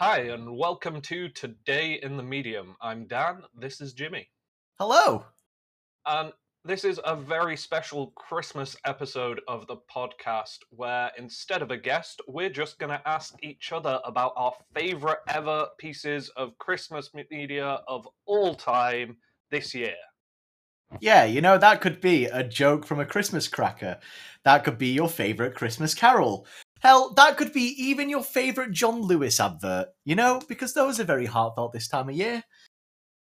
Hi, and welcome to Today in the Medium. I'm Dan, this is Jimmy. Hello. And this is a very special Christmas episode of the podcast where instead of a guest, we're just going to ask each other about our favorite ever pieces of Christmas media of all time this year. Yeah, you know, that could be a joke from a Christmas cracker. That could be your favorite Christmas carol. Hell, that could be even your favorite John Lewis advert, you know, because those are very heartfelt this time of year.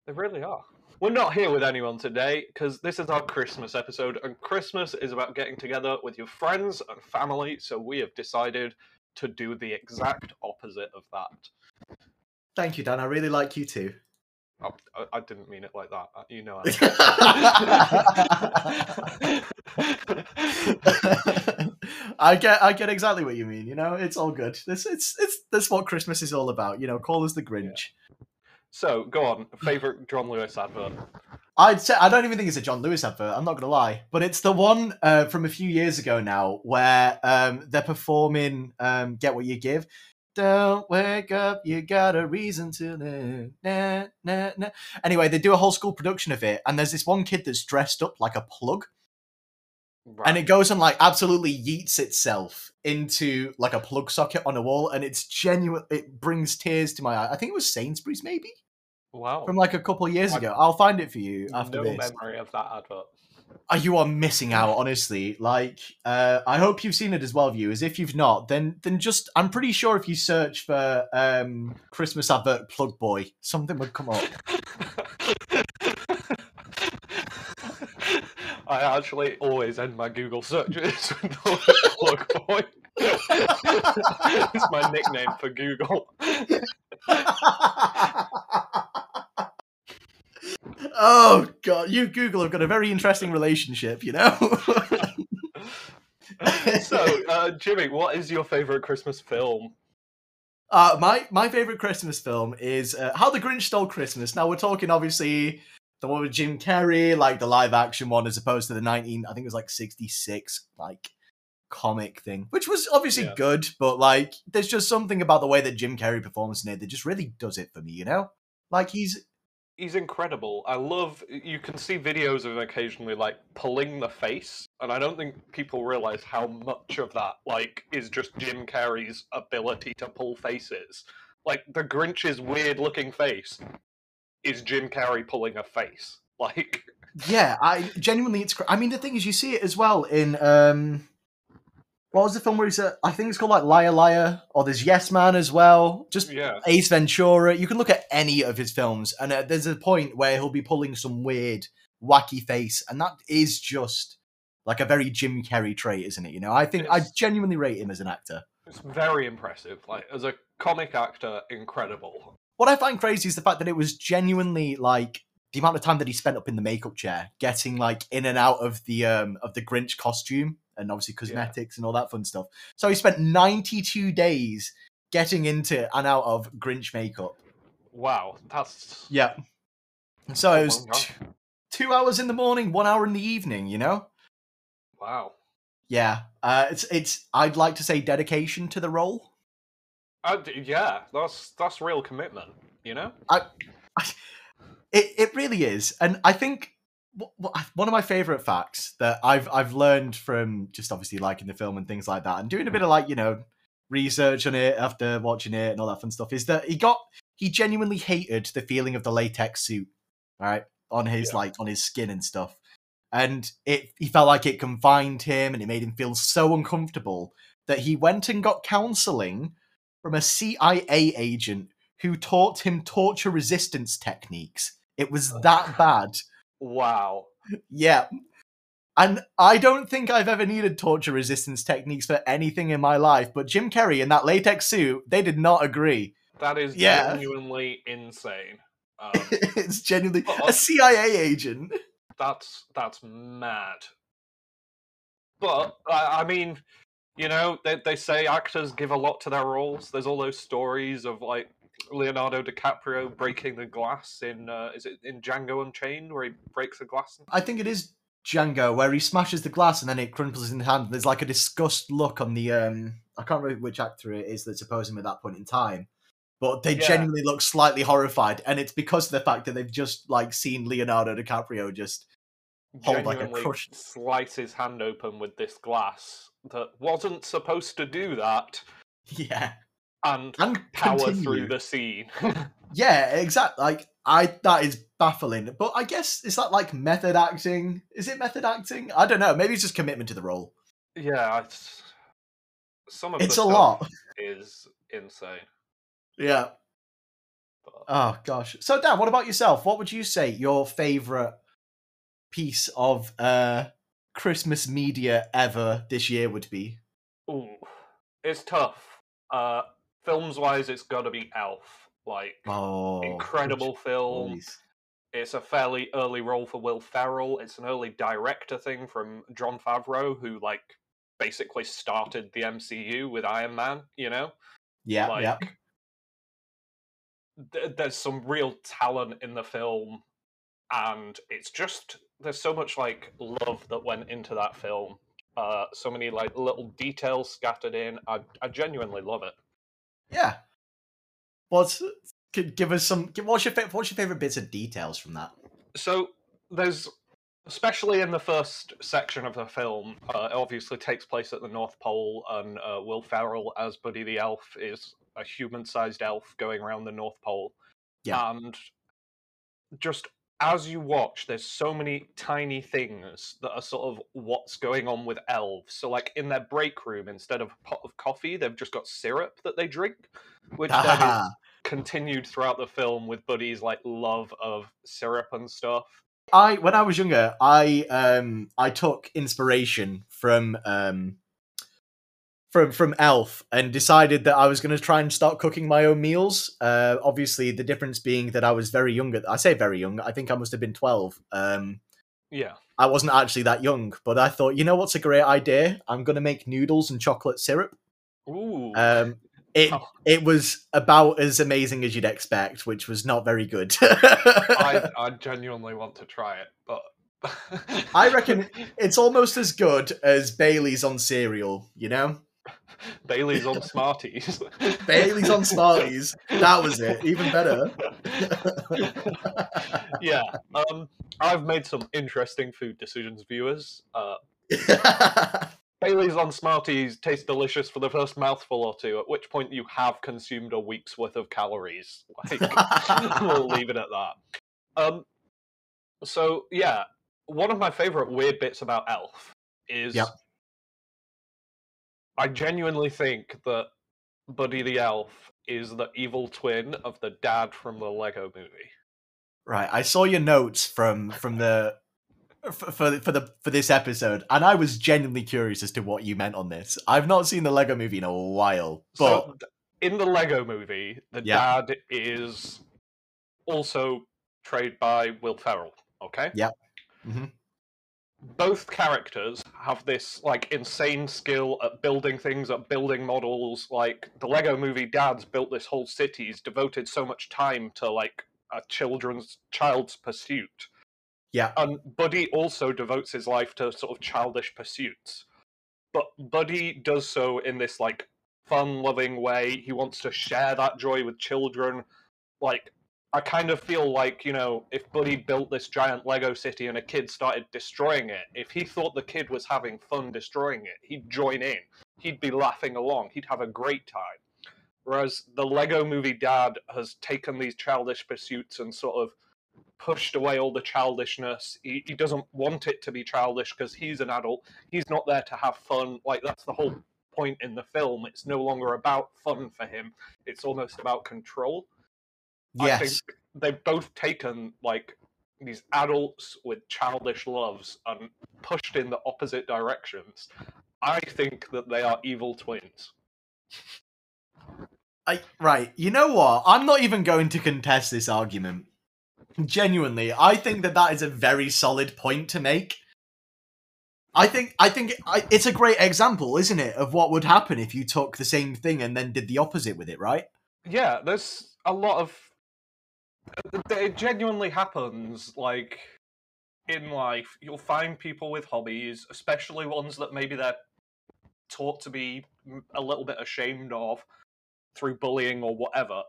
They really are. We're not here with anyone today because this is our Christmas episode, and Christmas is about getting together with your friends and family, so we have decided to do the exact opposite of that. Thank you, Dan. I really like you too. Oh, I, I didn't mean it like that. uh, You know. I get I get exactly what you mean, you know? It's all good. This it's it's that's what Christmas is all about, you know, call us the Grinch. so, go on. Favorite John Lewis advert? I'd say I don't even think it's a John Lewis advert. I'm not gonna lie, but it's the one uh, from a few years ago now where um, they're performing um, "Get What You Give." Don't wake up, you got a reason to live. Nah, nah, nah. Anyway, they do a whole school production of it, and there's this one kid that's dressed up like a plug, Right. and it goes and like absolutely yeets itself into like a plug socket on a wall, and it's genuine. It brings tears to my eye. I think it was Sainsbury's, maybe wow. from like a couple of years ago. I'll find it for you after no this. memory of that advert. Oh, you are missing out, honestly. Like, uh, I hope you've seen it as well, viewers. If you've not, then then just I'm pretty sure if you search for um, Christmas advert plug boy, something would come up. I actually always end my Google searches with the plug boy. it's my nickname for Google. oh god, you Google have got a very interesting relationship, you know. so, uh, Jimmy, what is your favorite Christmas film? Uh, my my favorite Christmas film is uh, How the Grinch Stole Christmas. Now we're talking obviously the one with Jim Carrey, like the live action one, as opposed to the nineteen, I think it was like sixty six, like comic thing, which was obviously Yeah. good, but like there's just something about the way that Jim Carrey performs in it that just really does it for me, you know? Like he's He's incredible. I love. You can see videos of him occasionally like pulling the face, and I don't think people realize how much of that like is just Jim Carrey's ability to pull faces. Like the Grinch's weird-looking face is Jim Carrey pulling a face. Like yeah, I genuinely it's. cr- I mean, the thing is, you see it as well in um, what was the film where he's? Uh, I think it's called like Liar Liar, or there's Yes Man as well. Just yeah, Ace Ventura. You can look at any of his films, and uh, there's a point where he'll be pulling some weird, wacky face, and that is just like a very Jim Carrey trait, isn't it? You know, I think I genuinely rate him as an actor. it's very impressive. Like as a comic actor, incredible. What I find crazy is the fact that it was genuinely like the amount of time that he spent up in the makeup chair, getting like in and out of the um of the Grinch costume, and obviously cosmetics and all that fun stuff. So he spent 92 days getting into and out of Grinch makeup. Wow, that's Yeah. So it was t- two hours in the morning, one hour in the evening. You know. wow. Yeah. Uh, it's it's. I'd like to say dedication to the role. Uh, yeah, that's that's real commitment. You know. I it it really is, and I think one of my favorite facts that I've I've learned from just obviously liking the film and things like that, and doing a bit of like you know research on it after watching it and all that fun stuff, is that he got he genuinely hated the feeling of the latex suit, right, on his Yeah. like on his skin and stuff, and it he felt like it confined him and it made him feel so uncomfortable that he went and got counseling from a CIA agent who taught him torture resistance techniques. It was that bad. Wow. Yeah. And I don't think I've ever needed torture resistance techniques for anything in my life, but Jim Carrey in that latex suit, they did not agree. That is Yeah. genuinely insane. Um, it's genuinely a CIA agent. that's that's mad. But I, I mean, you know, they they say actors give a lot to their roles. There's all those stories of like Leonardo DiCaprio breaking the glass in uh, is it in Django Unchained where he breaks a glass? I think it is Django where he smashes the glass and then it crumples in his hand. There's like a disgust look on the um I can't remember which actor it is that's opposing him at that point in time. but they Yeah. genuinely look slightly horrified, and it's because of the fact that they've just like seen Leonardo DiCaprio just Hold like a crushed- slice his hand open with this glass that wasn't supposed to do that, yeah and and power continue. through the scene. Yeah, exactly. Like I, that is baffling. But I guess is that like method acting? Is it method acting? I don't know. Maybe it's just commitment to the role. yeah, it's, some of It's a lot. is insane. Yeah. But Oh gosh. So Dan, what about yourself? What would you say your favorite piece of uh Christmas media ever this year would be? Ooh, it's tough. Uh, films wise, it's got to be Elf. Like Oh, incredible film. choice. It's a fairly early role for Will Ferrell. It's an early director thing from Jon Favreau, who like basically started the MCU with Iron Man. You know, Yeah, like yeah. th- there's some real talent in the film, and it's just there's so much like love that went into that film. Uh, so many like little details scattered in. I I genuinely love it. Yeah. What's could give us some give- what's your what's your favorite bits of details from that? So there's, especially in the first section of the film, uh, it obviously takes place at the North Pole, and uh, Will Ferrell as Buddy the Elf is a human-sized elf going around the North Pole. Yeah. And just as you watch, there's so many tiny things that are sort of what's going on with elves. So, like in their break room, instead of a pot of coffee, they've just got syrup that they drink, which then is continued throughout the film with Buddy's like love of syrup and stuff. I when I was younger, I um I took inspiration from um from from Elf and decided that I was going to try and start cooking my own meals. Uh, obviously, the difference being that I was very young. At, I say very young. I think I must have been twelve. Um, Yeah. I wasn't actually that young, but I thought, you know what's a great idea? I'm going to make noodles and chocolate syrup. Ooh. Um, it Oh. it was about as amazing as you'd expect, which was not very good. I, I genuinely want to try it, but I reckon it's almost as good as Bailey's on cereal, you know? Bailey's on Smarties. Bailey's on Smarties. That was it. Even better. yeah. Um, I've made some interesting food decisions, viewers. Uh, Bailey's on Smarties tastes delicious for the first mouthful or two, at which point you have consumed a week's worth of calories. Like, we'll leave it at that. Um, so yeah, one of my favorite weird bits about Elf is Yep. I genuinely think that Buddy the Elf is the evil twin of the dad from the Lego movie. right, I saw your notes from from the for, for for the for this episode, and I was genuinely curious as to what you meant on this. I've not seen the Lego movie in a while, but So in the Lego movie, the Yeah. dad is also portrayed by Will Ferrell. Okay. Yeah. Mhm. Both characters have this like insane skill at building things, at building models. Like the Lego movie, dad's built this whole city. He's devoted so much time to like a children's child's pursuit. yeah, And Buddy also devotes his life to sort of childish pursuits. But Buddy does so in this like fun loving way. He wants to share that joy with children. Like I kind of feel like, you know, if Buddy built this giant Lego city and a kid started destroying it, if he thought the kid was having fun destroying it, he'd join in. He'd be laughing along. He'd have a great time. Whereas the Lego movie dad has taken these childish pursuits and sort of pushed away all the childishness. He, he doesn't want it to be childish because he's an adult. He's not there to have fun. Like that's the whole point in the film. It's no longer about fun for him. It's almost about control. I yes, think they've both taken like these adults with childish loves and pushed in the opposite directions. I think that they are evil twins. I, right. You know what? I'm not even going to contest this argument. Genuinely, I think that that is a very solid point to make. I think I think I, it's a great example, isn't it, of what would happen if you took the same thing and then did the opposite with it, right? Yeah, there's a lot of. It genuinely happens, like in life. You'll find people with hobbies, especially ones that maybe they're taught to be a little bit ashamed of through bullying or whatever.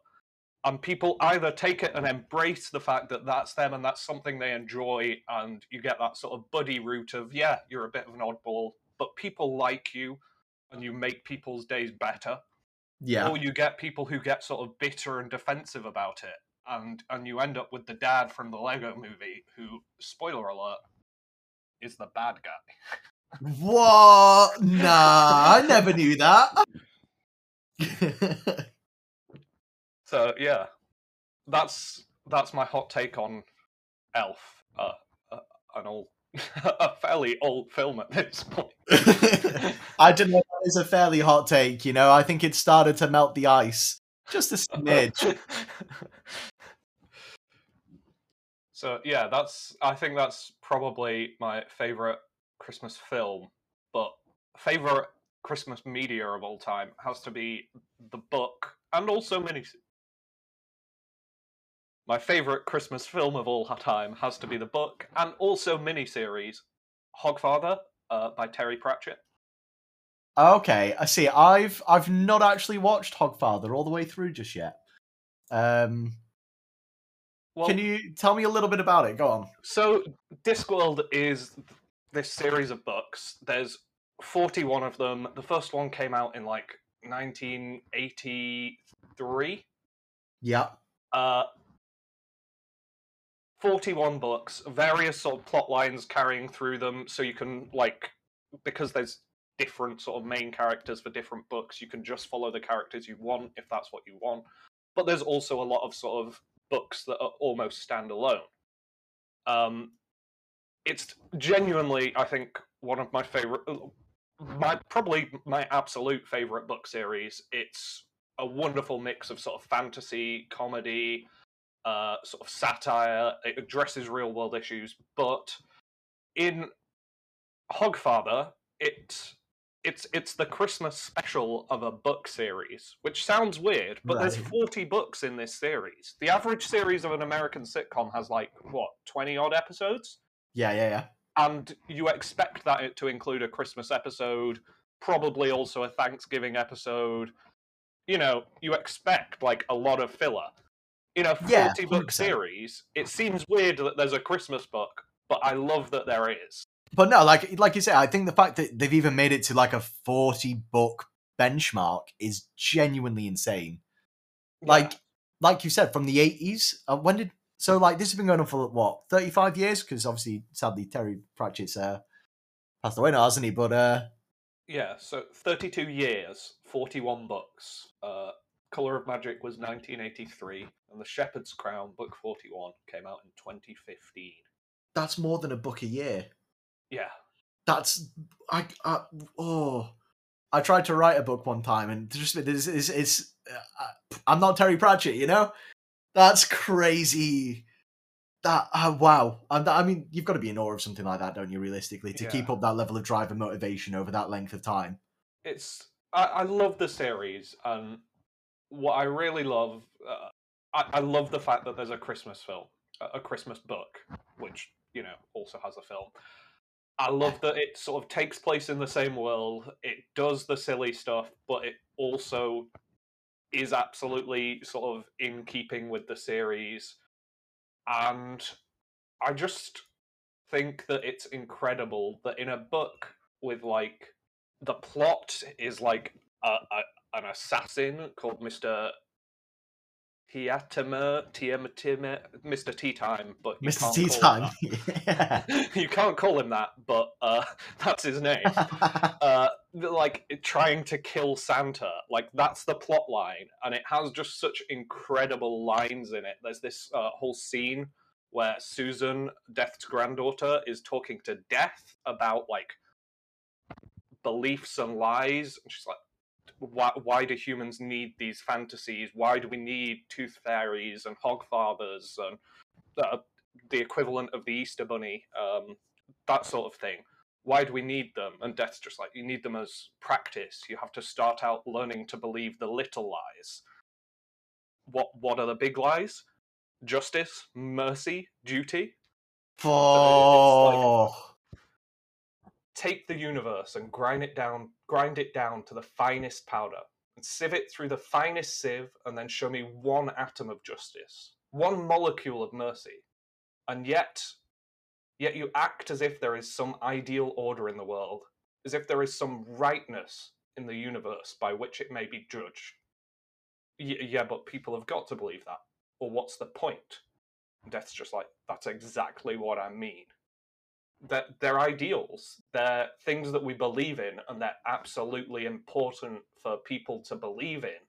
and people either take it and embrace the fact that that's them and that's something they enjoy, and you get that sort of buddy route of yeah, you're a bit of an oddball, but people like you, and you make people's days better. Yeah. Or you get people who get sort of bitter and defensive about it, and and you end up with the dad from the Lego Movie, who, spoiler alert, is the bad guy. What? Nah, I never knew that. So yeah, that's that's my hot take on Elf, uh, uh, an old, a fairly old film at this point. I don't know. That is a fairly hot take. You know, I think it started to melt the ice just a smidge. So yeah, that's I think that's probably my favorite Christmas film, but favorite Christmas media of all time has to be the book and also mini. My favorite Christmas film of all time has to be the book and also miniseries Hogfather uh, by Terry Pratchett. Okay, I see. I've I've not actually watched Hogfather all the way through just yet. Um, Well, can you tell me a little bit about it? Go on. So, Discworld is this series of books. There's 41 of them. The first one came out in like 1983. Yeah. Uh, 41 books, various sort of plot lines carrying through them. So you can, like, because there's different sort of main characters for different books, you can just follow the characters you want if that's what you want. But there's also a lot of sort of books that are almost standalone. Um, it's genuinely, I think, one of my favorite, my probably my absolute favorite book series. It's a wonderful mix of sort of fantasy, comedy, uh, sort of satire. It addresses real world issues, but in Hogfather, it it's it's the Christmas special of a book series, which sounds weird, but there's 40 books in this series. The average series of an American sitcom has like what 20 odd episodes, Yeah, yeah, yeah. and you expect that it to include a Christmas episode, probably also a Thanksgiving episode. You know, you expect like a lot of filler. In a 40 Yeah, book 100%. series, it seems weird that there's a Christmas book, but I love that there is. But no, like like you said, I think the fact that they've even made it to like a forty book benchmark is genuinely insane. Like like you said, from the eighties. Uh, when did so like this has been going on for what thirty five years? Because obviously, sadly, Terry Pratchett's uh, passed away now, hasn't he? But uh, Yeah, so 32 years, 41 books. Uh, Color of Magic was 1983, and The Shepherd's Crown, book 41, came out in 2015. that's more than a book a year. Yeah. That's I, I oh. I tried to write a book one time, and just it's, it's, it's uh, I'm not Terry Pratchett, you know. That's crazy. That uh, wow. And I mean, you've got to be in awe of something like that, don't you? Realistically, to keep up that level of drive and motivation over that length of time. It's. I, I love the series, and what I really love. Uh, I, I love the fact that there's a Christmas film, a Christmas book, which, you know, also has a film. I love that it sort of takes place in the same world. It does the silly stuff, but it also is absolutely sort of in keeping with the series. And I just think that it's incredible that in a book with like the plot is like a, a, an assassin called Mr. Tiamatime, Mr. Tea Time, but you Mr. can't Tea call Time. him Yeah. that. you can't call him that, but uh, that's his name. uh, like trying to kill Santa. Like that's the plot line, and it has just such incredible lines in it. There's this uh, whole scene where Susan, Death's granddaughter, is talking to Death about like beliefs and lies, and she's like. Why, why do humans need these fantasies? Why do we need tooth fairies and hogfathers and uh, the equivalent of the Easter Bunny? Um, that sort of thing why do we need them? And Death's just like, you need them as practice. You have to start out learning to believe the little lies. What what are the big lies? Justice, mercy, duty. Oh. Take the universe and grind it down, grind it down to the finest powder. and sieve it through the finest sieve and then show me one atom of justice, one molecule of mercy. And yet, yet you act as if there is some ideal order in the world, as if there is some rightness in the universe by which it may be judged. Y- yeah, but people have got to believe that. Or what's the point? Death's just like, that's exactly what I mean. That they're ideals, they're things that we believe in, and they're absolutely important for people to believe in.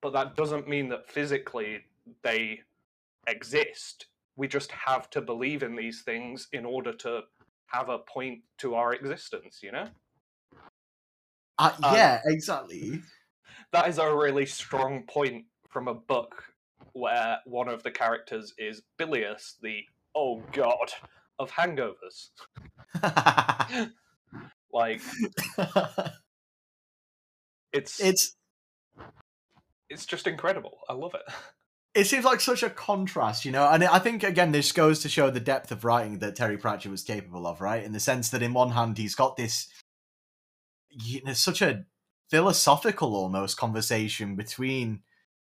But that doesn't mean that physically they exist. We just have to believe in these things in order to have a point to our existence, you know? Uh, Um, yeah, exactly. that is a really strong point from a book where one of the characters is Bilious, the oh god of hangovers. Like it's it's it's just incredible. I love it. it seems like such a contrast, you know. And I think again, this goes to show the depth of writing that Terry Pratchett was capable of, right? In the sense that, in one hand, he's got this, you know, such a philosophical almost conversation between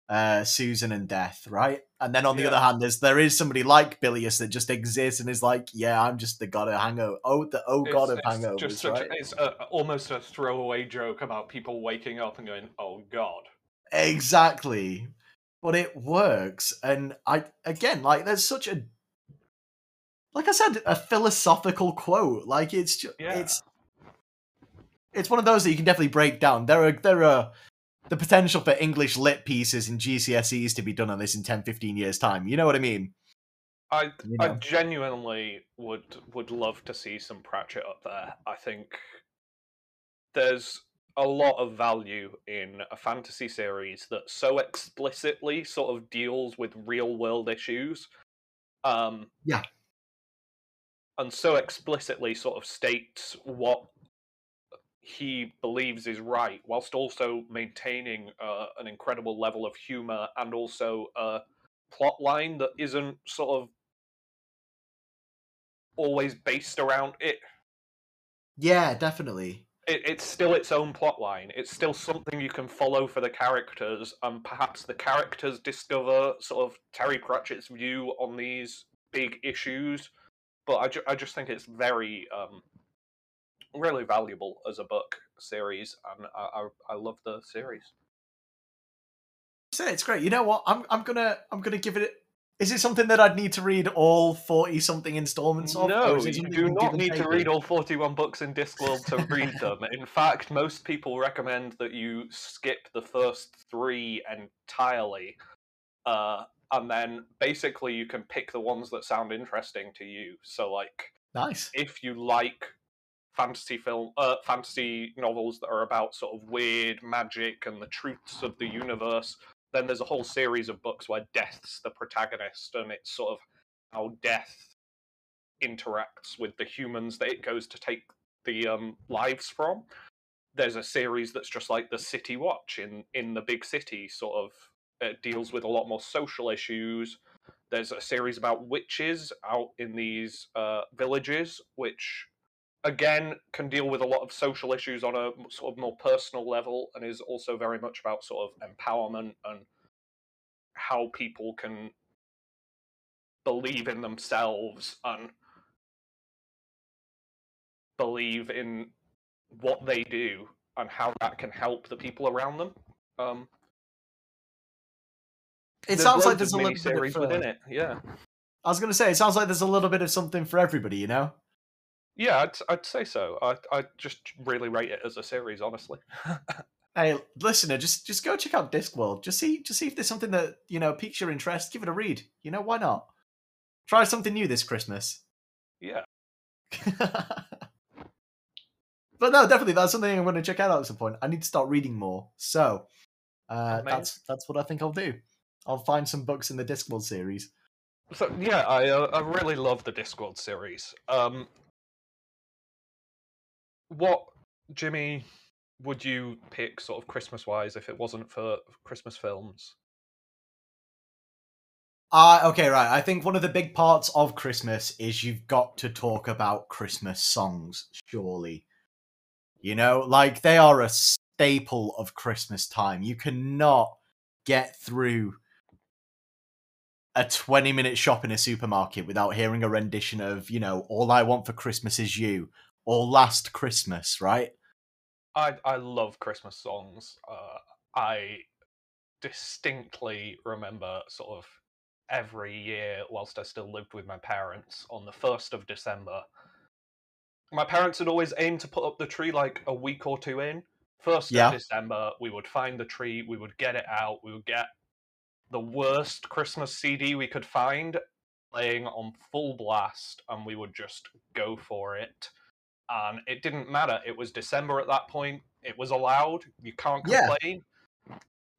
uh, Susan and Death, right? And then on the Yeah. other hand, there's there is somebody like Bilious that just exists and is like, yeah, I'm just the god of hangover. Oh, the oh god of it's, it's hangovers, just such right? a, it's a, almost a throwaway joke about people waking up and going, "Oh God." Exactly. But it works. And I again, like there's such a like I said, a philosophical quote. Like it's just Yeah. it's it's one of those that you can definitely break down. There are there are the potential for English lit pieces in GCSEs to be done on this in 10, 15 years time. You know what I mean? I You I genuinely would would love to see some Pratchett up there. I think there's a lot of value in a fantasy series that so explicitly sort of deals with real world issues. Um, Yeah. And so explicitly sort of states what he believes is right, whilst also maintaining uh, an incredible level of humor and also a plot line that isn't sort of always based around it. Yeah, definitely. it. It's still its own plot line. It's still something you can follow for the characters, and perhaps the characters discover sort of Terry Pratchett's view on these big issues. But I, ju- I just think it's very, um, really valuable as a book series, and I, I, I love the series. So it's great. You know what? I'm I'm gonna I'm gonna give it is it something that I'd need to read all forty something installments of? No, you do not need to read all 41 books in Discworld to read them. In fact, most people recommend that you skip the first three entirely. Uh, and then basically you can pick the ones that sound interesting to you. So, like, Nice. if you like fantasy film, uh, fantasy novels that are about sort of weird magic and the truths of the universe, then there's a whole series of books where Death's the protagonist, and it's sort of how Death interacts with the humans that it goes to take the um, lives from. There's a series that's just like the City Watch in in the big city, sort of uh, deals with a lot more social issues. There's a series about witches out in these uh, villages, which again can deal with a lot of social issues on a sort of more personal level, and is also very much about sort of empowerment and how people can believe in themselves and believe in what they do and how that can help the people around them. Um, It sounds like there's a little bit of, uh, within it. Yeah, I was gonna say it sounds like there's a little bit of something for everybody, you know? Yeah, I'd, I'd say so. I I just really rate it as a series, honestly. Hey, listener, just just go check out Discworld. Just see just see if there's something that, you know, piques your interest. Give it a read. You know, why not? Try something new this Christmas. yeah, but no, definitely that's something I'm going to check out at some point. I need to start reading more. So uh, that's that's what I think I'll do. I'll find some books in the Discworld series. So yeah, I uh, I really love the Discworld series. Um, what Jimmy would you pick sort of Christmas wise if it wasn't for Christmas films? Uh, okay, right. I think one of the big parts of Christmas is you've got to talk about Christmas songs, surely. You know, like they are a staple of Christmas time. You cannot get through a 20 minute shop in a supermarket without hearing a rendition of, you know, All I Want for Christmas Is You or Last Christmas, right? I I love Christmas songs. Uh, I distinctly remember sort of every year whilst I still lived with my parents on the first of December. My parents had always aimed to put up the tree like a week or two in. First Yeah. of December, we would find the tree, we would get it out, we would get the worst Christmas CD we could find playing on full blast, and we would just go for it. And it didn't matter. It was December at that point. It was allowed. You can't Yeah. complain.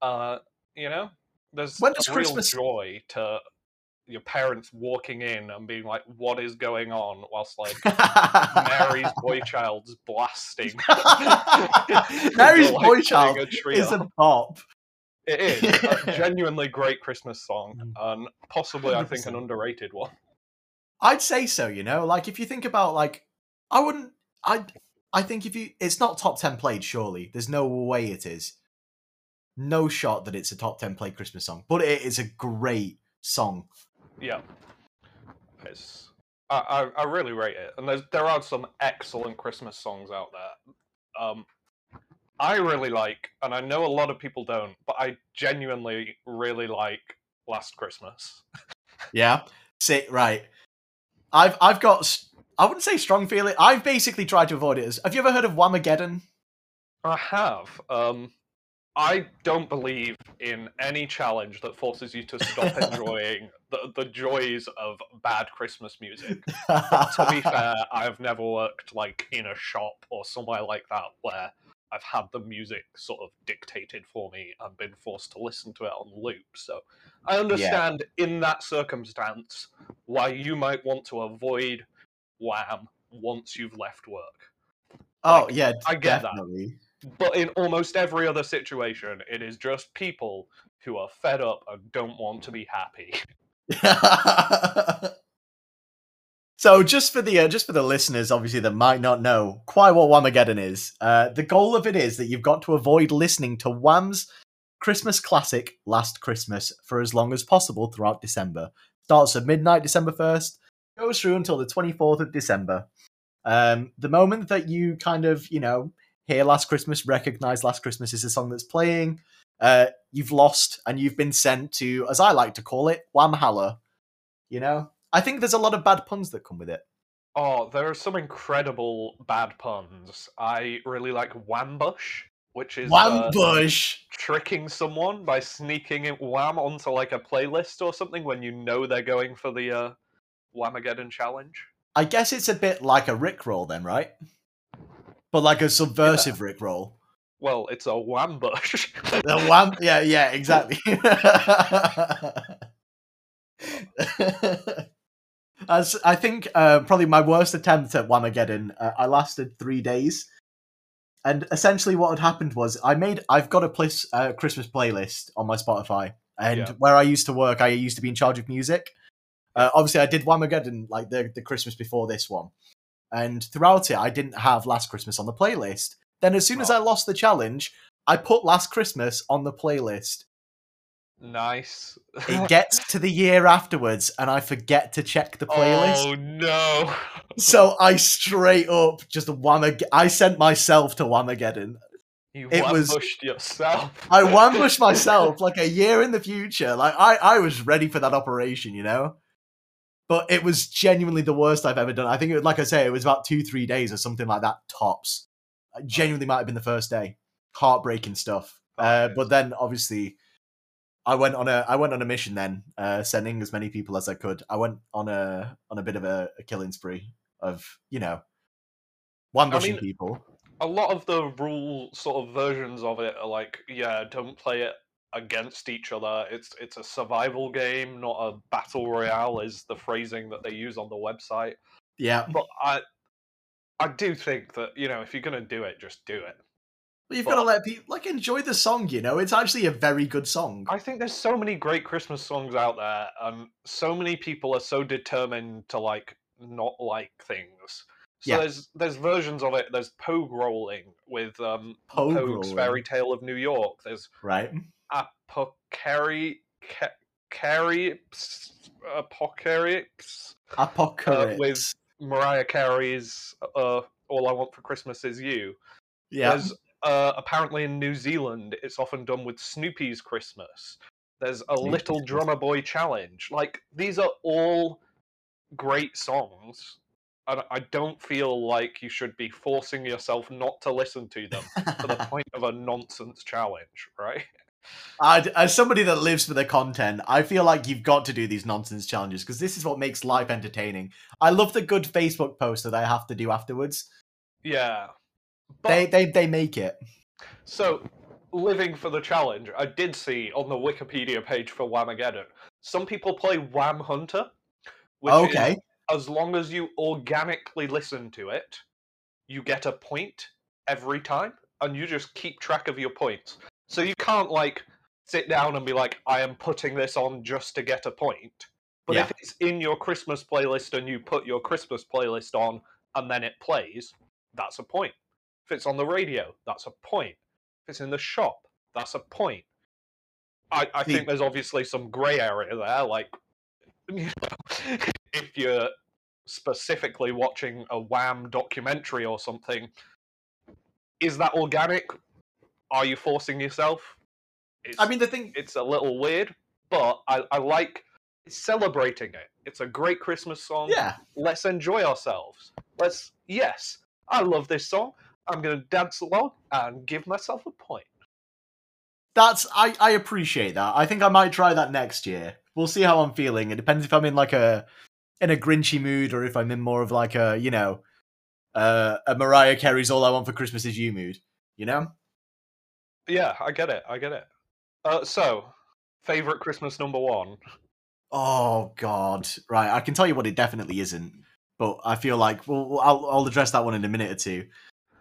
Uh, you know, there's When a does real Christmas- joy to your parents walking in and being like, "What is going on?" Whilst like Mary's boy child's blasting. Mary's Like, Boy Child is a pop. It is a genuinely great Christmas song, Mm. and possibly I think an underrated one. I'd say so, you know. Like if you think about like I wouldn't I I think if you it's not top 10 played surely. There's no way it is. No shot that it's a top 10 played Christmas song, but it is a great song. Yeah, it's I, I, I really rate it, and there's there are some excellent Christmas songs out there. Um, I really like, and I know a lot of people don't, but I genuinely really like Last Christmas. Yeah. See, right. I've I've got I wouldn't say strong feeling. I've basically tried to avoid it. As, have you ever heard of Whamageddon? I have. Um, I don't believe in any challenge that forces you to stop enjoying the, the joys of bad Christmas music. to be fair, I've never worked like in a shop or somewhere like that where I've had the music sort of dictated for me and been forced to listen to it on loop. So I understand in that circumstance why you might want to avoid Wham once you've left work. oh like, yeah, I get that. But in almost every other situation, it is just people who are fed up and don't want to be happy. so just for the uh, just for the listeners, obviously that might not know quite what Whamageddon is, uh, the goal of it is that you've got to avoid listening to Wham's Christmas classic "Last Christmas" for as long as possible throughout December. Starts at midnight, December first, goes through until the twenty fourth of December. Um, the moment that you kind of you know hear "Last Christmas," recognize "Last Christmas" is a song that's playing. Uh, you've lost and you've been sent to, as I like to call it, Whamhalla. You know, I think there's a lot of bad puns that come with it. Oh, there are some incredible bad puns. I really like Whambush, which is uh, tricking someone by sneaking in Wham onto like a playlist or something when you know they're going for the uh, Whamageddon challenge. I guess it's a bit like a Rickroll then, right? But like a subversive Rickroll. Well, it's a Whambush. The wham. Yeah, yeah, exactly. As I think, uh, probably my worst attempt at Whamageddon, uh, I lasted three days, and essentially what had happened was I made. I've got a plis, uh, Christmas playlist on my Spotify, and Yeah. where I used to work, I used to be in charge of music. Uh, obviously, I did Whamageddon like the the Christmas before this one, and throughout it, I didn't have Last Christmas on the playlist. Then, as soon as. I lost the challenge, I put Last Christmas on the playlist. nice. It gets to the year afterwards, and I forget to check the playlist. Oh no! So I straight up just wham. I sent myself to Whamageddon. You It was- Whambushed yourself. I whambushed myself like a year in the future. Like I, I was ready for that operation, you know. But it was genuinely the worst I've ever done. I think, it, like I say, it was about two, three days or something like that tops. It genuinely might have been the first day. Heartbreaking stuff. Oh, Uh, but then, obviously, I went on a I went on a mission. Then, uh, sending as many people as I could. I went on a on a bit of a, a killing spree of you know, whambushing mean, people. a lot of the rule sort of versions of it are like, yeah, don't play it against each other. It's it's a survival game, not a battle royale. Is the phrasing that they use on the website. Yeah, But I I do think that you know if you're gonna do it, just do it. But you've But- got to let people like enjoy the song. You know, it's actually a very good song. I think there's so many great Christmas songs out there, and so many people are so determined to like not like things. So Yeah. there's there's versions of it. There's Pogue rolling with um, Pogue Pogue's rolling. Fairy Tale of New York. There's Right. Apocari Carrieps Apocalypse uh, with Mariah Carey's uh, "All I Want for Christmas Is You." yeah. There's uh, apparently in New Zealand, it's often done with Snoopy's Christmas. There's a Snoopy's Little Drummer Boy challenge. Like these are all great songs, and I don't feel like you should be forcing yourself not to listen to them to the point of a nonsense challenge, right? I'd, as somebody that lives for the content, I feel like you've got to do these nonsense challenges because this is what makes life entertaining. I love the good Facebook posts that I have to do afterwards. Yeah. But, They they they make it. So, living for the challenge, I did see on the Wikipedia page for Whamageddon, some people play Wham Hunter, which is okay. as long as you organically listen to it, you get a point every time, and you just keep track of your points. So you can't like sit down and be like, I am putting this on just to get a point. But Yeah. if it's in your Christmas playlist and you put your Christmas playlist on and then it plays, that's a point. If it's on the radio, that's a point. If it's in the shop, that's a point. I, I think there's obviously some grey area there, like you know, if you're specifically watching a Wham documentary or something, is that organic? Are you forcing yourself? It's, I mean, the thing. it's a little weird, but I, I like celebrating it. It's a great Christmas song. Yeah. Let's enjoy ourselves. Let's, yes, I love this song. I'm going to dance along and give myself a point. That's I I appreciate that. I think I might try that next year. We'll see how I'm feeling. It depends if I'm in like a in a grinchy mood or if I'm in more of like a you know uh, a Mariah Carey's "All I Want for Christmas Is You" mood. You know. Yeah, I get it. I get it. Uh, so, favorite Christmas number one. Oh God! Right, I can tell you what it definitely isn't, but I feel like well, I'll I'll address that one in a minute or two.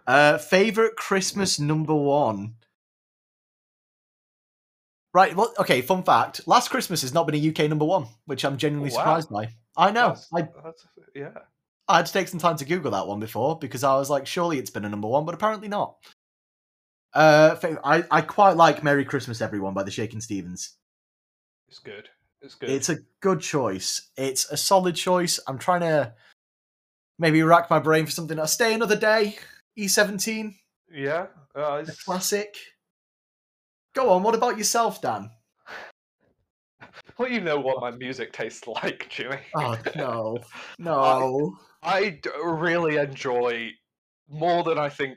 Uh, favorite Christmas number one. Right. Well, okay. Fun fact: Last Christmas has not been a UK number one, which I'm genuinely Wow. surprised by. I know. That's- I that's- yeah. I had to take some time to Google that one before because I was like, surely it's been a number one, but apparently not. Uh, I I quite like "Merry Christmas, Everyone" by the Shakin' Stevens. It's good. It's good. It's a good choice. It's a solid choice. I'm trying to maybe rack my brain for something. I'll stay another day. E17, yeah. Uh, a it's, classic. Go on. What about yourself, Dan? well, you know what my music tastes like, Jimmy. Oh no, no. I really enjoy more than I think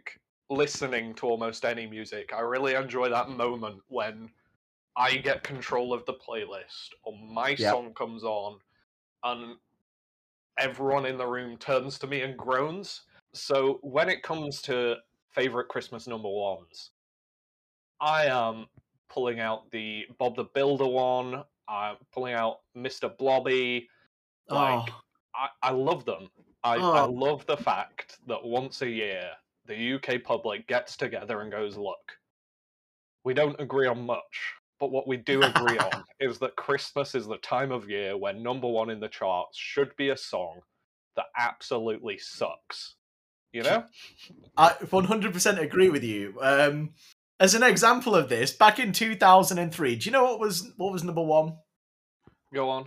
listening to almost any music. I really enjoy that moment when I get control of the playlist or my Yep. song comes on and everyone in the room turns to me and groans. So when it comes to favorite Christmas number ones, I am pulling out the Bob the Builder one. I'm pulling out Mr. Blobby. Like, oh, I, I love them. I, I Oh. love the fact that once a year the UK public gets together and goes, look, we don't agree on much, but what we do agree on is that Christmas is the time of year when number one in the charts should be a song that absolutely sucks. You know? I 100% agree with you. Um, as an example of this, back in 2003, do you know what was what was number one? Go on.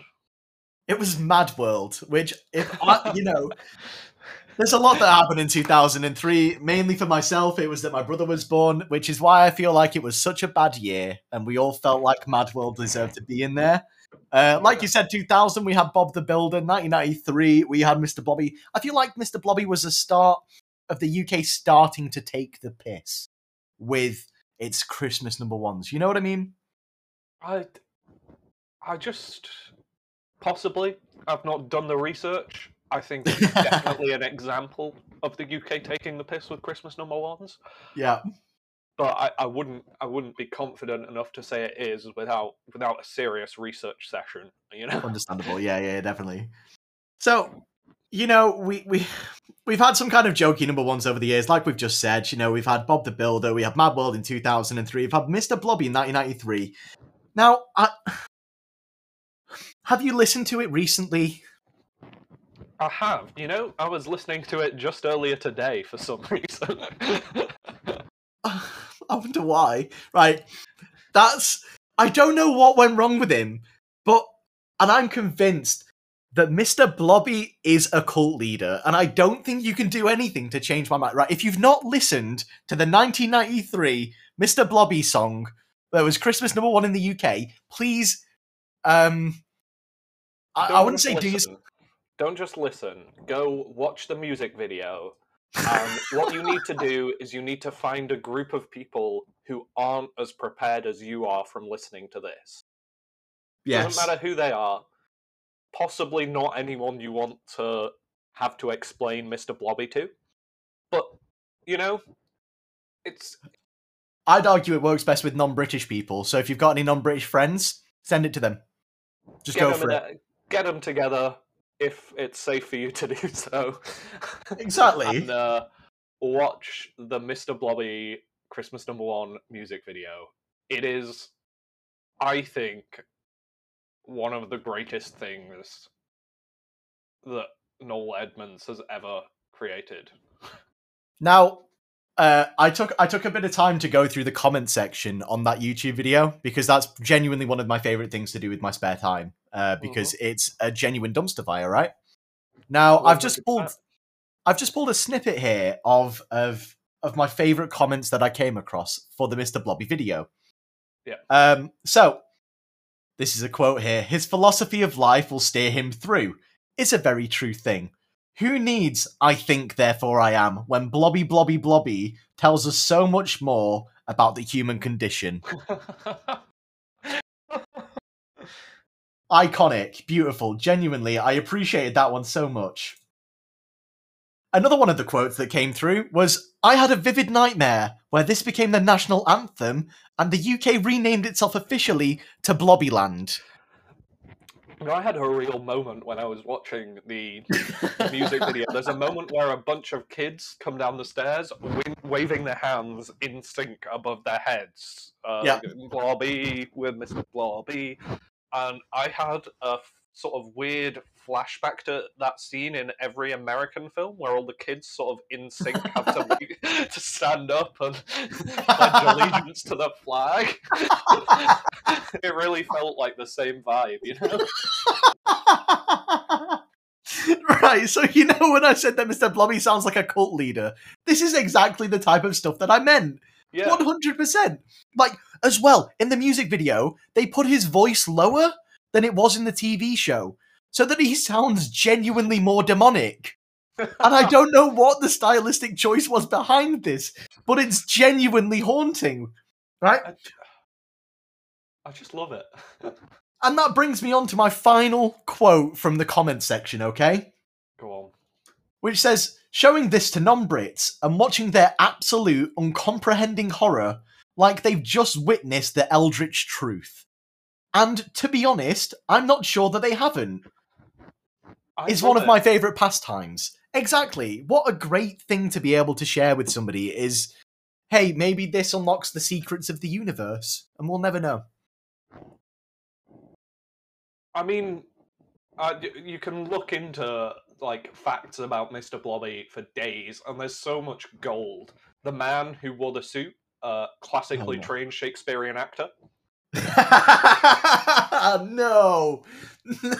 It was Mad World, which, if I, you know, there's a lot that happened in 2003. Mainly for myself, it was that my brother was born, which is why I feel like it was such a bad year, and we all felt like Mad World deserved to be in there. Uh, like you said, 2000, we had Bob the Builder. 1993, we had Mr. Blobby. I feel like Mr. Blobby was the start of the UK starting to take the piss with its Christmas number ones. You know what I mean? I, I just possibly I've not done the research. I think it's definitely an example of the UK taking the piss with Christmas number ones. Yeah. but I, I wouldn't I wouldn't be confident enough to say it is without without a serious research session. You know, Understandable. Yeah, yeah, definitely. So, you know, we we we've had some kind of jokey number ones over the years, like we've just said. You know, we've had Bob the Builder, we had Mad World in two thousand and three, we've had Mr. Blobby in nineteen ninety three. Now, I, have you listened to it recently? I have. You know, I was listening to it just earlier today for some reason. I wonder why. Right. That's I don't know what went wrong with him, but and I'm convinced that Mr. Blobby is a cult leader, and I don't think you can do anything to change my mind. Right? If you've not listened to the 1993 Mr. Blobby song that was Christmas number one in the UK, please, um, I, I wouldn't say do you. Don't just listen. Go watch the music video. And what you need to do is you need to find a group of people who aren't as prepared as you are from listening to this. Yes. Doesn't matter who they are. Possibly not anyone you want to have to explain Mr. Blobby to. But, you know, it's I'd argue it works best with non-British people. So if you've got any non-British friends, send it to them. Just go for it. a- get them together if it's safe for you to do so. Exactly. and uh, watch the Mr. Blobby Christmas number one music video. It is, I think, one of the greatest things that Noel Edmonds has ever created. Now, uh, I took I took a bit of time to go through the comment section on that YouTube video because that's genuinely one of my favorite things to do with my spare time. Uh, because it's a genuine dumpster fire, right? Now, I've just 100%. pulled I've just pulled a snippet here of of of my favorite comments that I came across for the Mr. Blobby video. Yeah. Um. So, this is a quote here. His philosophy of life will steer him through. It's a very true thing. Who needs I think, therefore I am, when Blobby Blobby Blobby tells us so much more about the human condition? Iconic, beautiful, genuinely, I appreciated that one so much. Another one of the quotes that came through was I had a vivid nightmare where this became the national anthem and the UK renamed itself officially to Blobbyland. You know, I had a real moment when I was watching the music video. There's a moment where a bunch of kids come down the stairs, waving their hands in sync above their heads. Uh, Yeah. Blobby with Mr. Blobby, and I had a f- sort of weird flashback to that scene in every American film where all the kids sort of in sync have to to stand up and pledge allegiance to the flag. it really felt like the same vibe, you know. right, so you know when I said that Mr. Blobby sounds like a cult leader, this is exactly the type of stuff that I meant. Yeah. One hundred percent. Like as well in the music video, they put his voice lower than it was in the TV show, so that he sounds genuinely more demonic. And I don't know what the stylistic choice was behind this, but it's genuinely haunting, right? I, just love it. And that brings me on to my final quote from the comment section. Okay. Go on. which says showing this to non-Brits and watching their absolute uncomprehending horror like they've just witnessed the eldritch truth. And to be honest, I'm not sure that they haven't. I It's one of it. my favorite pastimes. Exactly. What a great thing to be able to share with somebody is hey, maybe this unlocks the secrets of the universe and we'll never know. I mean, uh, you can look into like facts about Mr. Blobby for days, and there's so much gold. The man who wore the suit, uh, classically Oh, trained Shakespearean actor. no.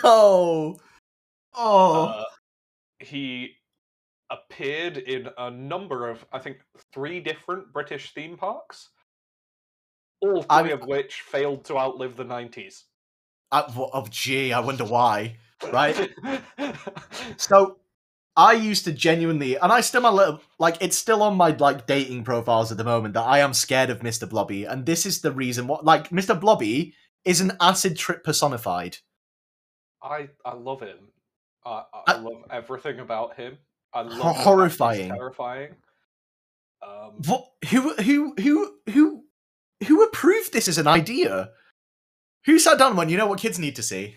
No. Oh. Uh, he appeared in a number of, I think, three different British theme parks, all 3 I'm- of which failed to outlive the 90s. Uh, wh- oh, gee, I wonder why. Right? So, I used to genuinely, and I still, my little, like, it's still on my like dating profiles at the moment that I am scared of Mr. Blobby, and this is the reason. What, like, Mr. Blobby is an acid trip personified. I I love him. I, I, I- I love everything about him. I love horrifying. terrifying. Um, What? Who? Who? Who? Who? Who approved this as an idea? Who sat down went, you know what kids need to see?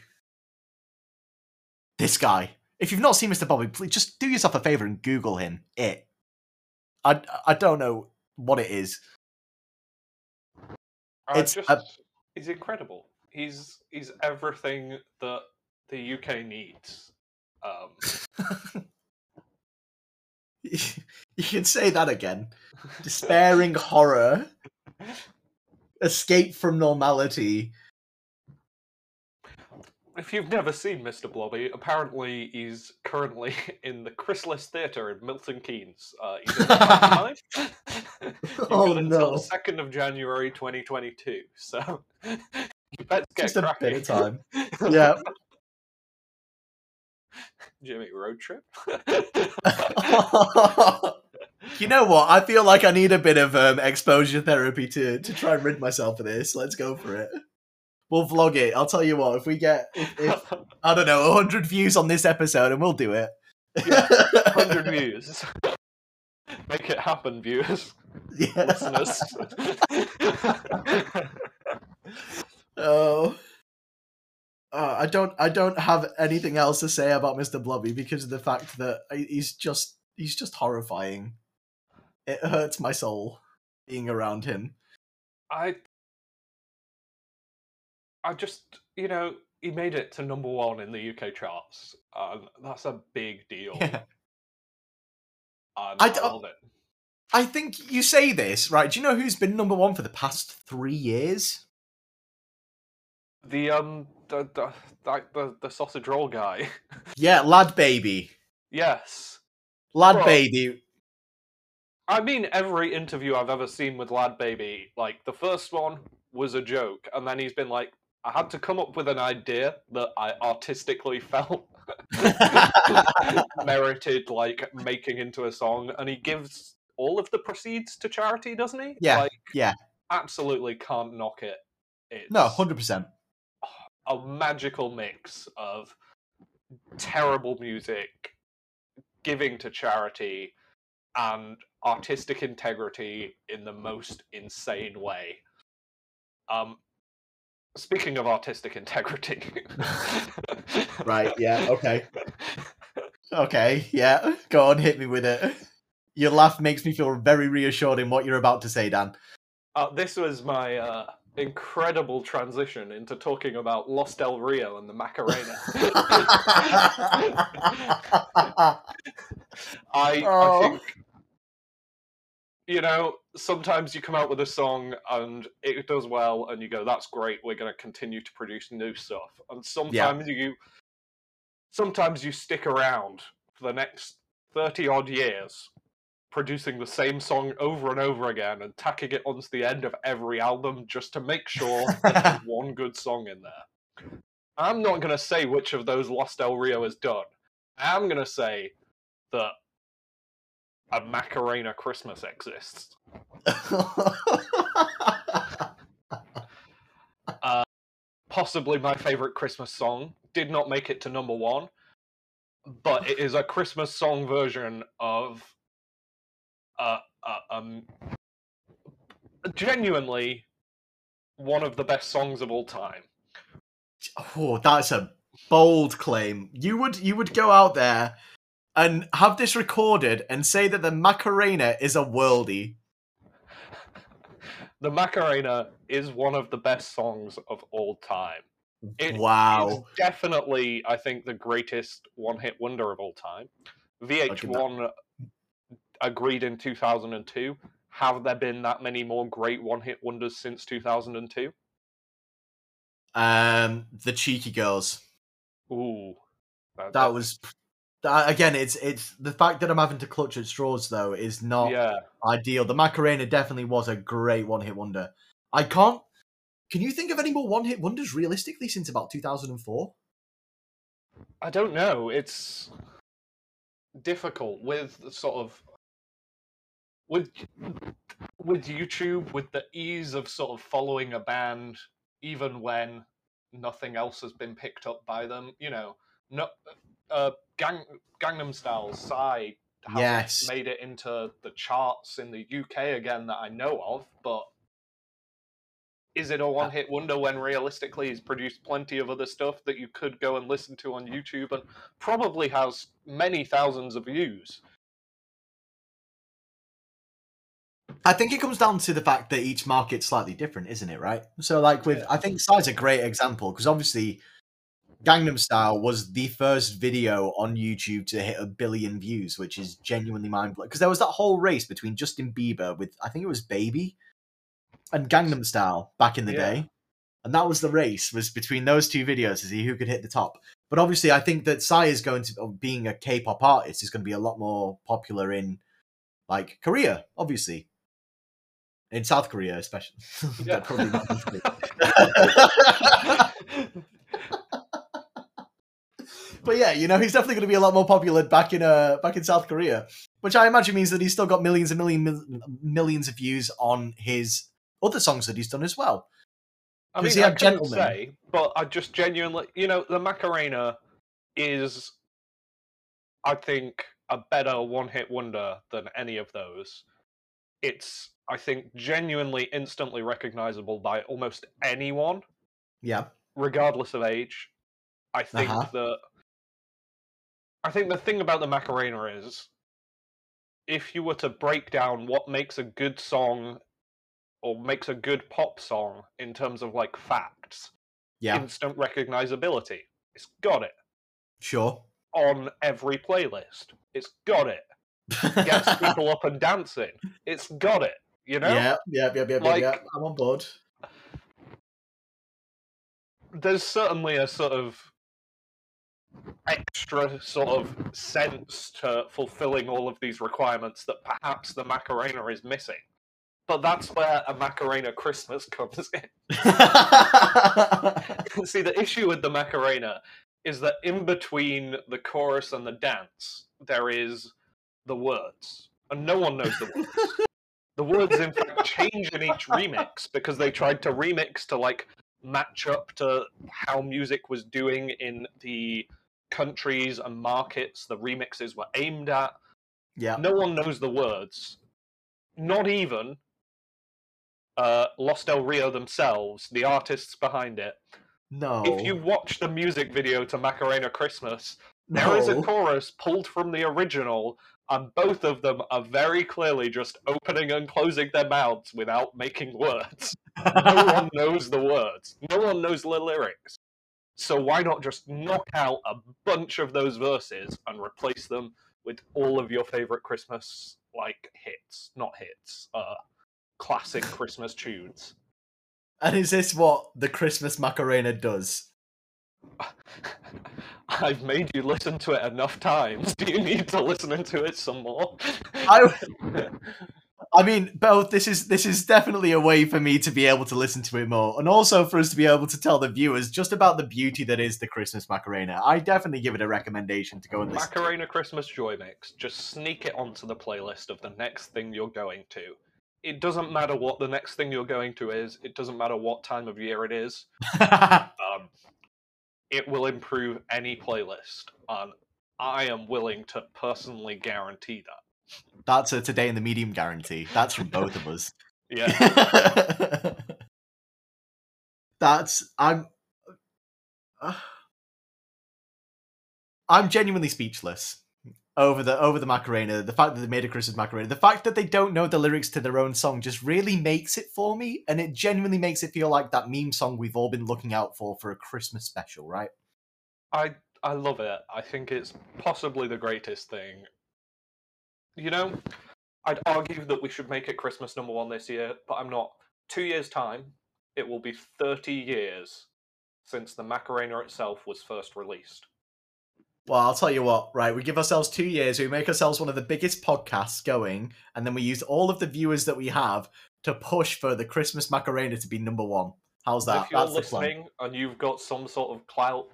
This guy. If you've not seen Mr. Blobby, please just do yourself a favor and Google him. It. I I don't know what it is. I it's just a- he's incredible. He's he's everything that the UK needs. Um, you can say that again. Despairing horror, escape from normality. If you've never seen Mr. Blobby, apparently he's currently in the Chrysalis Theatre in Milton Keynes. Uh, Oh, until no. the second of January 2022. So you better get Just a bit of time. Yeah. Jimmy road trip. you know what? I feel like I need a bit of um, exposure therapy to to try and rid myself of this. Let's go for it. We'll vlog it. I'll tell you what. If we get, if, if I don't know, hundred views on this episode, and we'll do it. Yeah, 100 views. Make it happen, viewers, Yeah. listeners. Oh. Uh, I don't. I don't have anything else to say about Mr. Blobby because of the fact that he's just he's just horrifying. It hurts my soul being around him. I, I just, you know, he made it to number one in the UK charts, and that's a big deal. Yeah. And I I, love it. I think you say this right. Do you know who's been number one for the past three years? The um, the the like the, the sausage roll guy. Yeah, Lad Baby. yes, Lad Well- Baby. I mean every interview I've ever seen with Lad Baby. Like the first one was a joke, and then he's been like, I had to come up with an idea that I artistically felt merited like making into a song and he gives all of the proceeds to charity doesn't he Yeah, like yeah. absolutely can't knock it it's no, hundred percent. a magical mix of terrible music giving to charity and artistic integrity in the most insane way um speaking of artistic integrity Right, yeah, okay. Okay, yeah. Go on, hit me with it. Your laugh makes me feel very reassured in what you're about to say, Dan. Uh, this was my uh, incredible transition into talking about Los Del Rio and the Macarena. I, Oh. I think, you know, sometimes you come out with a song and it does well, and you go, "That's great. We're going to continue to produce new stuff." And sometimes you, sometimes you stick around for the next thirty odd years, producing the same song over and over again and tacking it onto the end of every album just to make sure there's one good song in there. I'm not going to say which of those Los Del Rio has done. I'm going to say that a Macarena Christmas exists. Possibly my favorite Christmas song. Did not make it to number one, but it is a Christmas song version of uh, uh, um, genuinely one of the best songs of all time. oh, that's a bold claim. You would you would go out there and have this recorded and say that the Macarena is a worldie. The Macarena is one of the best songs of all time. It wow. definitely, I think, the greatest one-hit wonder of all time. VH1 agreed in 2002. Have there been that many more great one-hit wonders since 2002? Um the cheeky girls. Ooh, That was that, again it's it's the fact that I'm having to clutch at straws though is not yeah. ideal. The Macarena definitely was a great one hit wonder. I can't. Can you think of any more one hit wonders realistically since about 2004? I don't know. It's difficult with sort of with with YouTube, with the ease of sort of following a band, even when nothing else has been picked up by them. You know, no, uh, Gang, Gangnam Style, Psy hasn't Yes. made it into the charts in the UK again that I know of, but. Is it a one hit wonder when realistically he's produced plenty of other stuff that you could go and listen to on YouTube and probably has many thousands of views? I think it comes down to the fact that each market's slightly different, isn't it? Right. So, like with, Yeah. I think Psy's a great example because obviously Gangnam Style was the first video on YouTube to hit a billion views, which is genuinely mind blowing. Because there was that whole race between Justin Bieber with I think it was Baby and Gangnam Style back in the Yeah. day, and that was the race was between those two videos to see who could hit the top. But obviously, I think that Psy is going to being a K-pop artist is going to be a lot more popular in like Korea, obviously. In South Korea, especially. Yeah. They're probably not listening. But yeah, you know, he's definitely going to be a lot more popular back in uh back in South Korea, which I imagine means that he's still got millions and million, mil- millions of views on his other songs that he's done as well. I mean, he I had couldn't say, but I just genuinely, you know, the Macarena is, I think, a better one-hit wonder than any of those. It's, I think, genuinely instantly recognizable by almost anyone, Yeah, regardless of age. I think Uh-huh. that, I think the thing about the Macarena is, if you were to break down what makes a good song or makes a good pop song in terms of like facts, yeah, instant recognizability. It's got it sure. on every playlist. It's got it. Gets people up and dancing. It's got it. You know, Yeah, yeah, yeah, yeah, yeah, Like- yeah. I'm on board. there's certainly a sort of extra sort of sense to fulfilling all of these requirements that perhaps the Macarena is missing. But that's where a Macarena Christmas comes in. See, the issue with the Macarena is that in between the chorus and the dance, there is the words, and no one knows the words. the words, in fact, change in each remix because they tried to remix to like match up to how music was doing in the countries and markets the remixes were aimed at. yeah, No one knows the words, not even uh, Los Del Rio themselves, the artists behind it. no. If you watch the music video to Macarena Christmas, there is a chorus pulled from the original, and both of them are very clearly just opening and closing their mouths without making words. No one knows the words, no one knows the lyrics. So why not just knock out a bunch of those verses and replace them with all of your favorite Christmas like hits, not hits, uh classic Christmas tunes. And is this what the Christmas Macarena does? I've made you listen to it enough times. Do you need to listen to it some more? I, I mean, both. This is this is definitely a way for me to be able to listen to it more, and also for us to be able to tell the viewers just about the beauty that is the Christmas Macarena. I definitely give it a recommendation to go and listen. to. Macarena Christmas Joy Mix. Just sneak it onto the playlist of the next thing you're going to. It doesn't matter what the next thing you're going to is. It doesn't matter what time of year it is. Um, it will improve any playlist, and I am willing to personally guarantee that. That's a today in the medium guarantee. That's from both of us. Yeah. That's I'm. I'm genuinely speechless over the over the Macarena. The fact that they made a Christmas Macarena, the fact that they don't know the lyrics to their own song, just really makes it for me, and it genuinely makes it feel like that meme song we've all been looking out for for a Christmas special, right? I I love it. I think it's possibly the greatest thing. You know, I'd argue that we should make it Christmas number one this year, but I'm not. Two years' time, it will be 30 years since the Macarena itself was first released. Well, I'll tell you what, right? We give ourselves two years, we make ourselves one of the biggest podcasts going, and then we use all of the viewers that we have to push for the Christmas Macarena to be number one. How's that? if you're That's the plan. listening and you've got some sort of clout,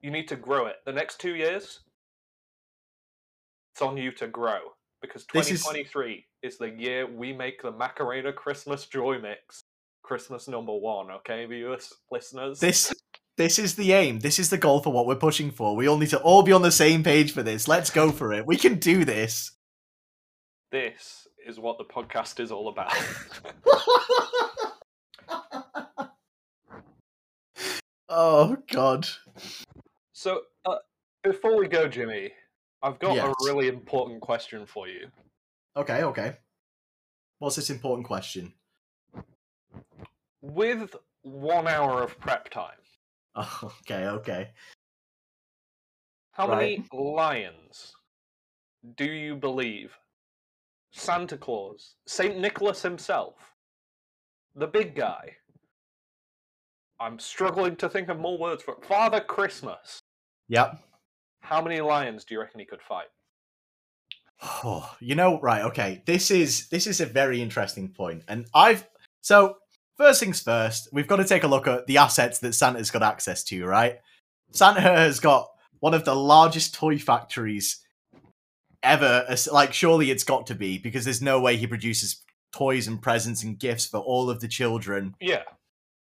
you need to grow it. The next two years, it's on you to grow because This is- 2023 is... the year we make the Macarena Christmas Joy Mix Christmas number one. Okay, viewers, listeners. This this is the aim. This is the goal for what we're pushing for. We all need to all be on the same page for this. Let's go for it. We can do this. this is what the podcast is all about. oh god. so, uh, before we go, Jimmy, I've got Yes. a really important question for you. Okay, okay. What's this important question? With one hour of prep time, Oh, okay, okay. How Right. many lions do you believe Santa Claus, Saint Nicholas himself, the big guy? I'm struggling to think of more words for it. Father Christmas. Yep. How many lions do you reckon he could fight? Oh, you know, right? Okay, this is this is a very interesting point, and I've so first things first, we've got to take a look at the assets that Santa's got access to. Right, Santa has got one of the largest toy factories ever. Like, surely it's got to be because there's no way he produces toys and presents and gifts for all of the children Yeah.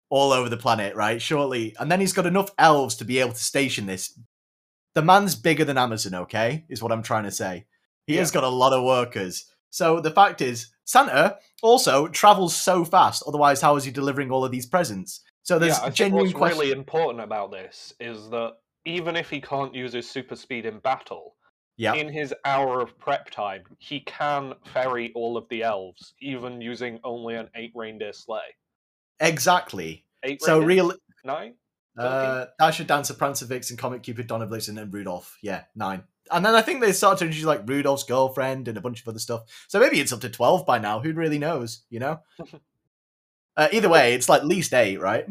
all over the planet, right? Surely, and then he's got enough elves to be able to station this. The man's bigger than Amazon, okay? Is what I'm trying to say. He has got a lot of workers. So the fact is, Santa also travels so fast. Otherwise, how is he delivering all of these presents? So there's yeah, genuine what's question. really important about this is that even if he can't use his super speed in battle, yeah, in his hour of prep time, he can ferry all of the elves, even using only an eight reindeer sleigh. exactly. Eight So reindeer? real, Nine? Uh, Dasher, Dancer, Prancer, Vixen, Comet, Cupid, Donner, Blitzen, and Rudolph. Yeah, nine. And then I think they started to introduce like Rudolph's girlfriend and a bunch of other stuff. So maybe it's up to twelve by now. Who really knows? You know. uh, either way, it's like at least eight, right?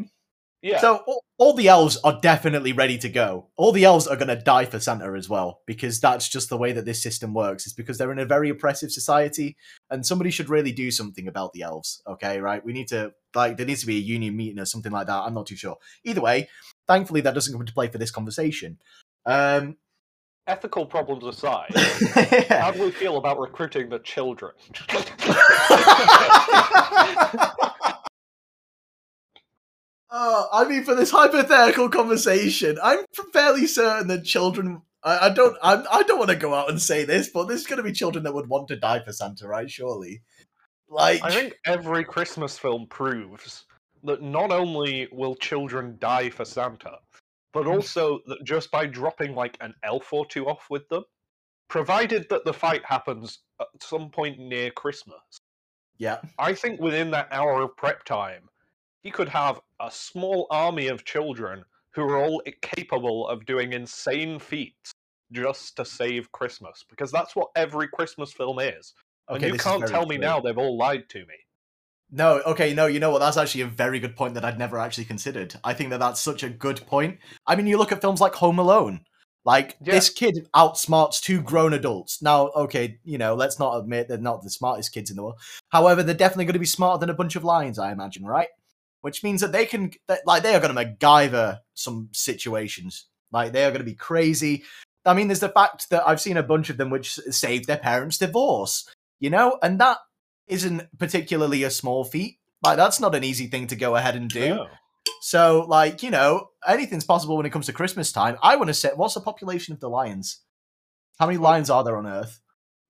Yeah. So all, all the elves are definitely ready to go. All the elves are going to die for Santa as well because that's just the way that this system works. It's because they're in a very oppressive society, and somebody should really do something about the elves. Okay, right? We need to like there needs to be a union meeting or something like that. I'm not too sure. Either way, thankfully that doesn't come into play for this conversation. Um, Ethical problems aside, how do we feel about recruiting the children? Oh, I mean, for this hypothetical conversation, I'm fairly certain that children. I, I don't. I'm, I don't want to go out and say this, but there's going to be children that would want to die for Santa, right? Surely, like, I think every Christmas film proves that not only will children die for Santa, but hmm. also that just by dropping like an elf or two off with them, provided that the fight happens at some point near Christmas, yeah, I think within that hour of prep time, he could have a small army of children who are all capable of doing insane feats just to save Christmas, because that's what every Christmas film is. Okay. and you can't tell me true. now they've all lied to me. No, okay, no, you know what? That's actually a very good point that I'd never actually considered. I think that that's such a good point. I mean, you look at films like Home Alone. Like Yeah. this kid outsmarts two grown adults. Now, okay, you know, let's not admit they're not the smartest kids in the world. However, they're definitely going to be smarter than a bunch of lions, I imagine, right? Which means that they can, that, like, they are going to MacGyver some situations. Like, they are going to be crazy. I mean, there's the fact that I've seen a bunch of them which saved their parents' divorce, you know, and that isn't particularly a small feat. Like, that's not an easy thing to go ahead and do. No. So, like, you know, anything's possible when it comes to Christmas time. I want to say, what's the population of the lions? How many lions are there on Earth?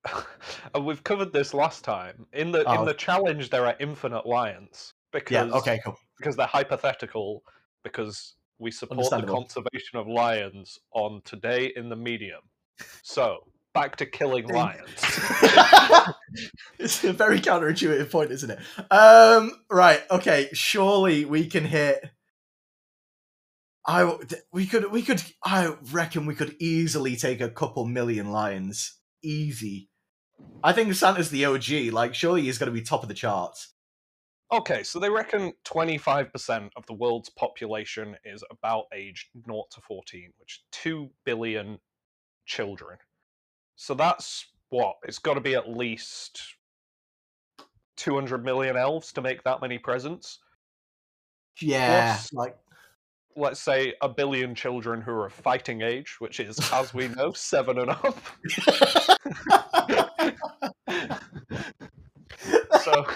and we've covered this last time. In the Oh. in the challenge, there are infinite lions because Yeah, okay, cool. because they're hypothetical because we support the conservation of lions on today in the medium. So back to killing lions. it's a very counterintuitive point, isn't it? Um, right, okay, surely we can hit. I we could we could I reckon we could easily take a couple million lions, easy. I think Santa's the OG. Like, surely he's going to be top of the charts. Okay, so they reckon 25% of the world's population is about age 0 to 14, which is 2 billion children. So that's what? It's got to be at least 200 million elves to make that many presents. Yeah, Plus- like Let's say a billion children who are of fighting age, which is, as we know, seven and up. so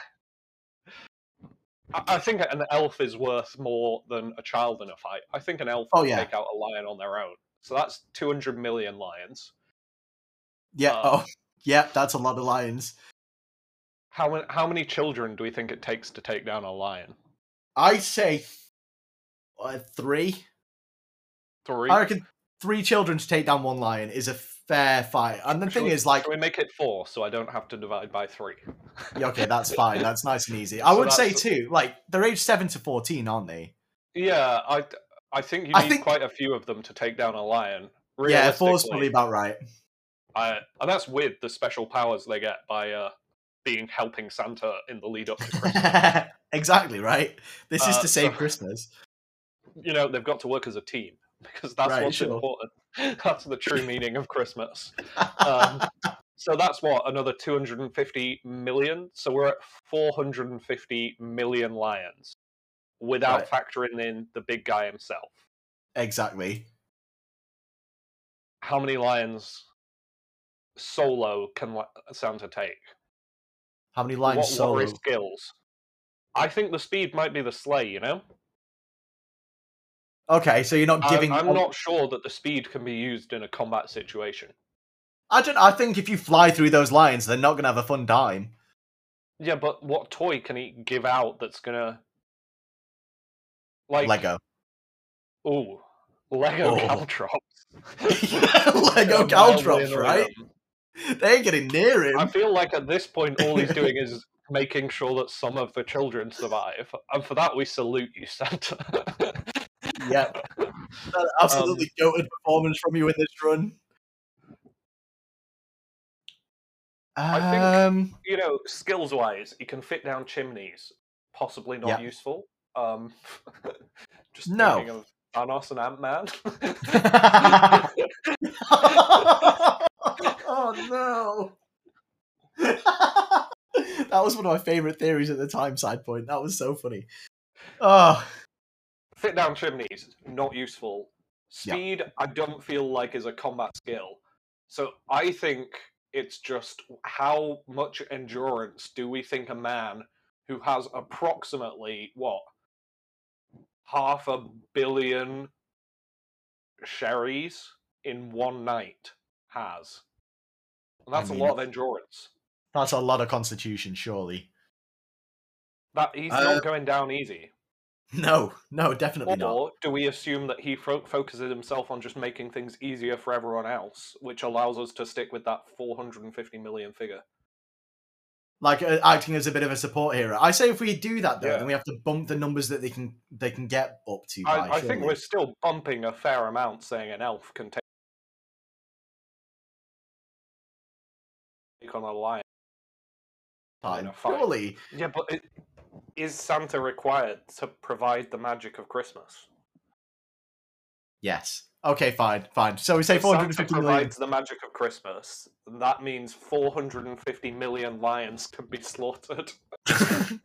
I, I think an elf is worth more than a child in a fight. I think an elf Oh, can yeah. take out a lion on their own. So that's 200 million lions. Yeah, Uh, oh yeah, that's a lot of lions. How many, how many children do we think it takes to take down a lion? I say uh, three. Three? I reckon three children to take down one lion is a fair fight. And the Should thing we- is, like, we make it four so I don't have to divide by three? yeah, okay, that's fine. That's nice and easy. I So would say too, like, they're aged seven to fourteen, aren't they? Yeah, I I think you I need think- quite a few of them to take down a lion. Yeah, four's probably about right. I, and that's with the special powers they get by uh, being helping Santa in the lead up to Christmas. exactly right. This is Uh, to save so- Christmas. you know, they've got to work as a team because that's Right, what's sure. important. That's the true meaning of Christmas. Um, so that's what another 250 million. So we're at 450 million lions without factoring in the big guy himself. exactly. How many lions solo can Li- uh, Santa take? How many lines what, solo? what are his skills? I think the speed might be the sleigh. You know, Okay, so you're not I- giving. I'm not sure that the speed can be used in a combat situation. I don't. I think if you fly through those lines, they're not gonna have a fun time. Yeah, but what toy can he give out that's gonna like Lego. Ooh, Lego Oh. Caltrops. Lego Caltrops, right? They ain't getting near him. I feel like at this point, all he's doing is making sure that some of the children survive, and for that we salute you, Santa. Yep. That absolutely goated performance from you in this run. I think- Um, you know, skills-wise, he can fit down chimneys. Possibly not Yeah. useful. Um, just No. thinking of Thanos and Ant Man. No. that was one of my favorite theories at the time, side point. That was so funny. Ah. Oh, fit down chimneys, not useful. Yeah. Speed, I don't feel like is a combat skill. So I think it's just how much endurance do we think a man who has approximately what half a billion sherries in one night has? And I that's mean- a lot of endurance. that's a lot of constitution, surely. That he's Uh, not going down easy. No, no, definitely not. Or do we assume that he fo- focuses himself on just making things easier for everyone else, which allows us to stick with that 450 million figure? Like uh, acting as a bit of a support hero. I say if we do that though, Yeah. then we have to bump the numbers that they can they can get up to. By, I, I think we're still bumping a fair amount, saying an elf can take on a lion. fine. in. Surely, Yeah, but it, is Santa required to provide the magic of Christmas? yes. Okay, fine, fine. So we say If four Santa hundred fifty million. provides the magic of Christmas. That means 450 million lions can be slaughtered.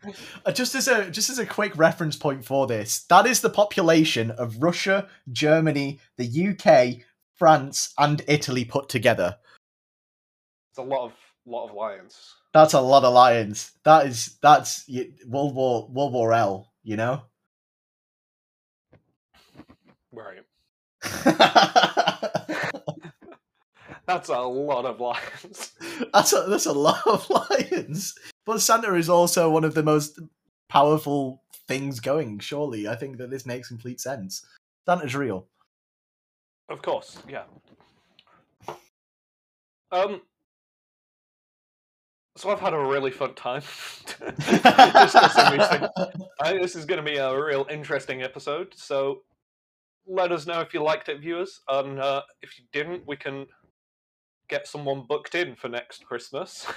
Uh, just as a just as a quick reference point for this, that is the population of Russia, Germany, the UK, France, and Italy put together. It's a lot of lot of lions. That's a lot of lions. That is that's World War World War L. You know. Right. that's That's a lot of lions. That's a, that's a lot of lions. But Santa is also one of the most powerful things going. Surely, I think that this makes complete sense. Santa's real. Of course, yeah. Um. So I've had a really fun time discussing these things. I think this is going to be a real interesting episode. So let us know if you liked it, viewers, and uh, if you didn't, we can get someone booked in for next Christmas.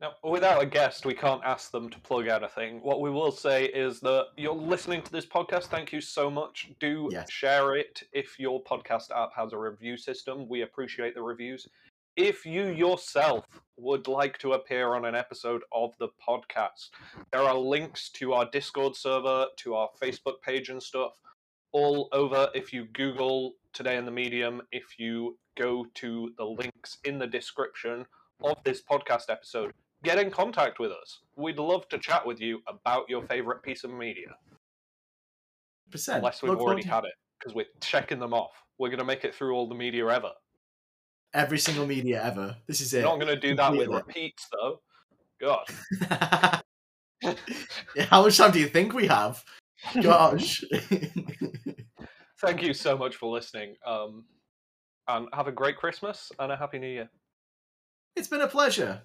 Now, without a guest, we can't ask them to plug anything. What we will say is that you're listening to this podcast. Thank you so much. Do Yes. share it if your podcast app has a review system. We appreciate the reviews. If you yourself would like to appear on an episode of the podcast, there are links to our Discord server, to our Facebook page, and stuff all over. If you Google Today in the Medium, if you go to the links in the description of this podcast episode, get in contact with us. We'd love to chat with you about your favorite piece of media, percent. unless we've Look already had it, because we're checking them off. We're going to make it through all the media ever. Every single media ever. This is it. not going to do that with repeats, though. God. How much time do you think we have? Gosh. Thank you so much for listening. Um, and have a great Christmas and a Happy New Year. it's been a pleasure.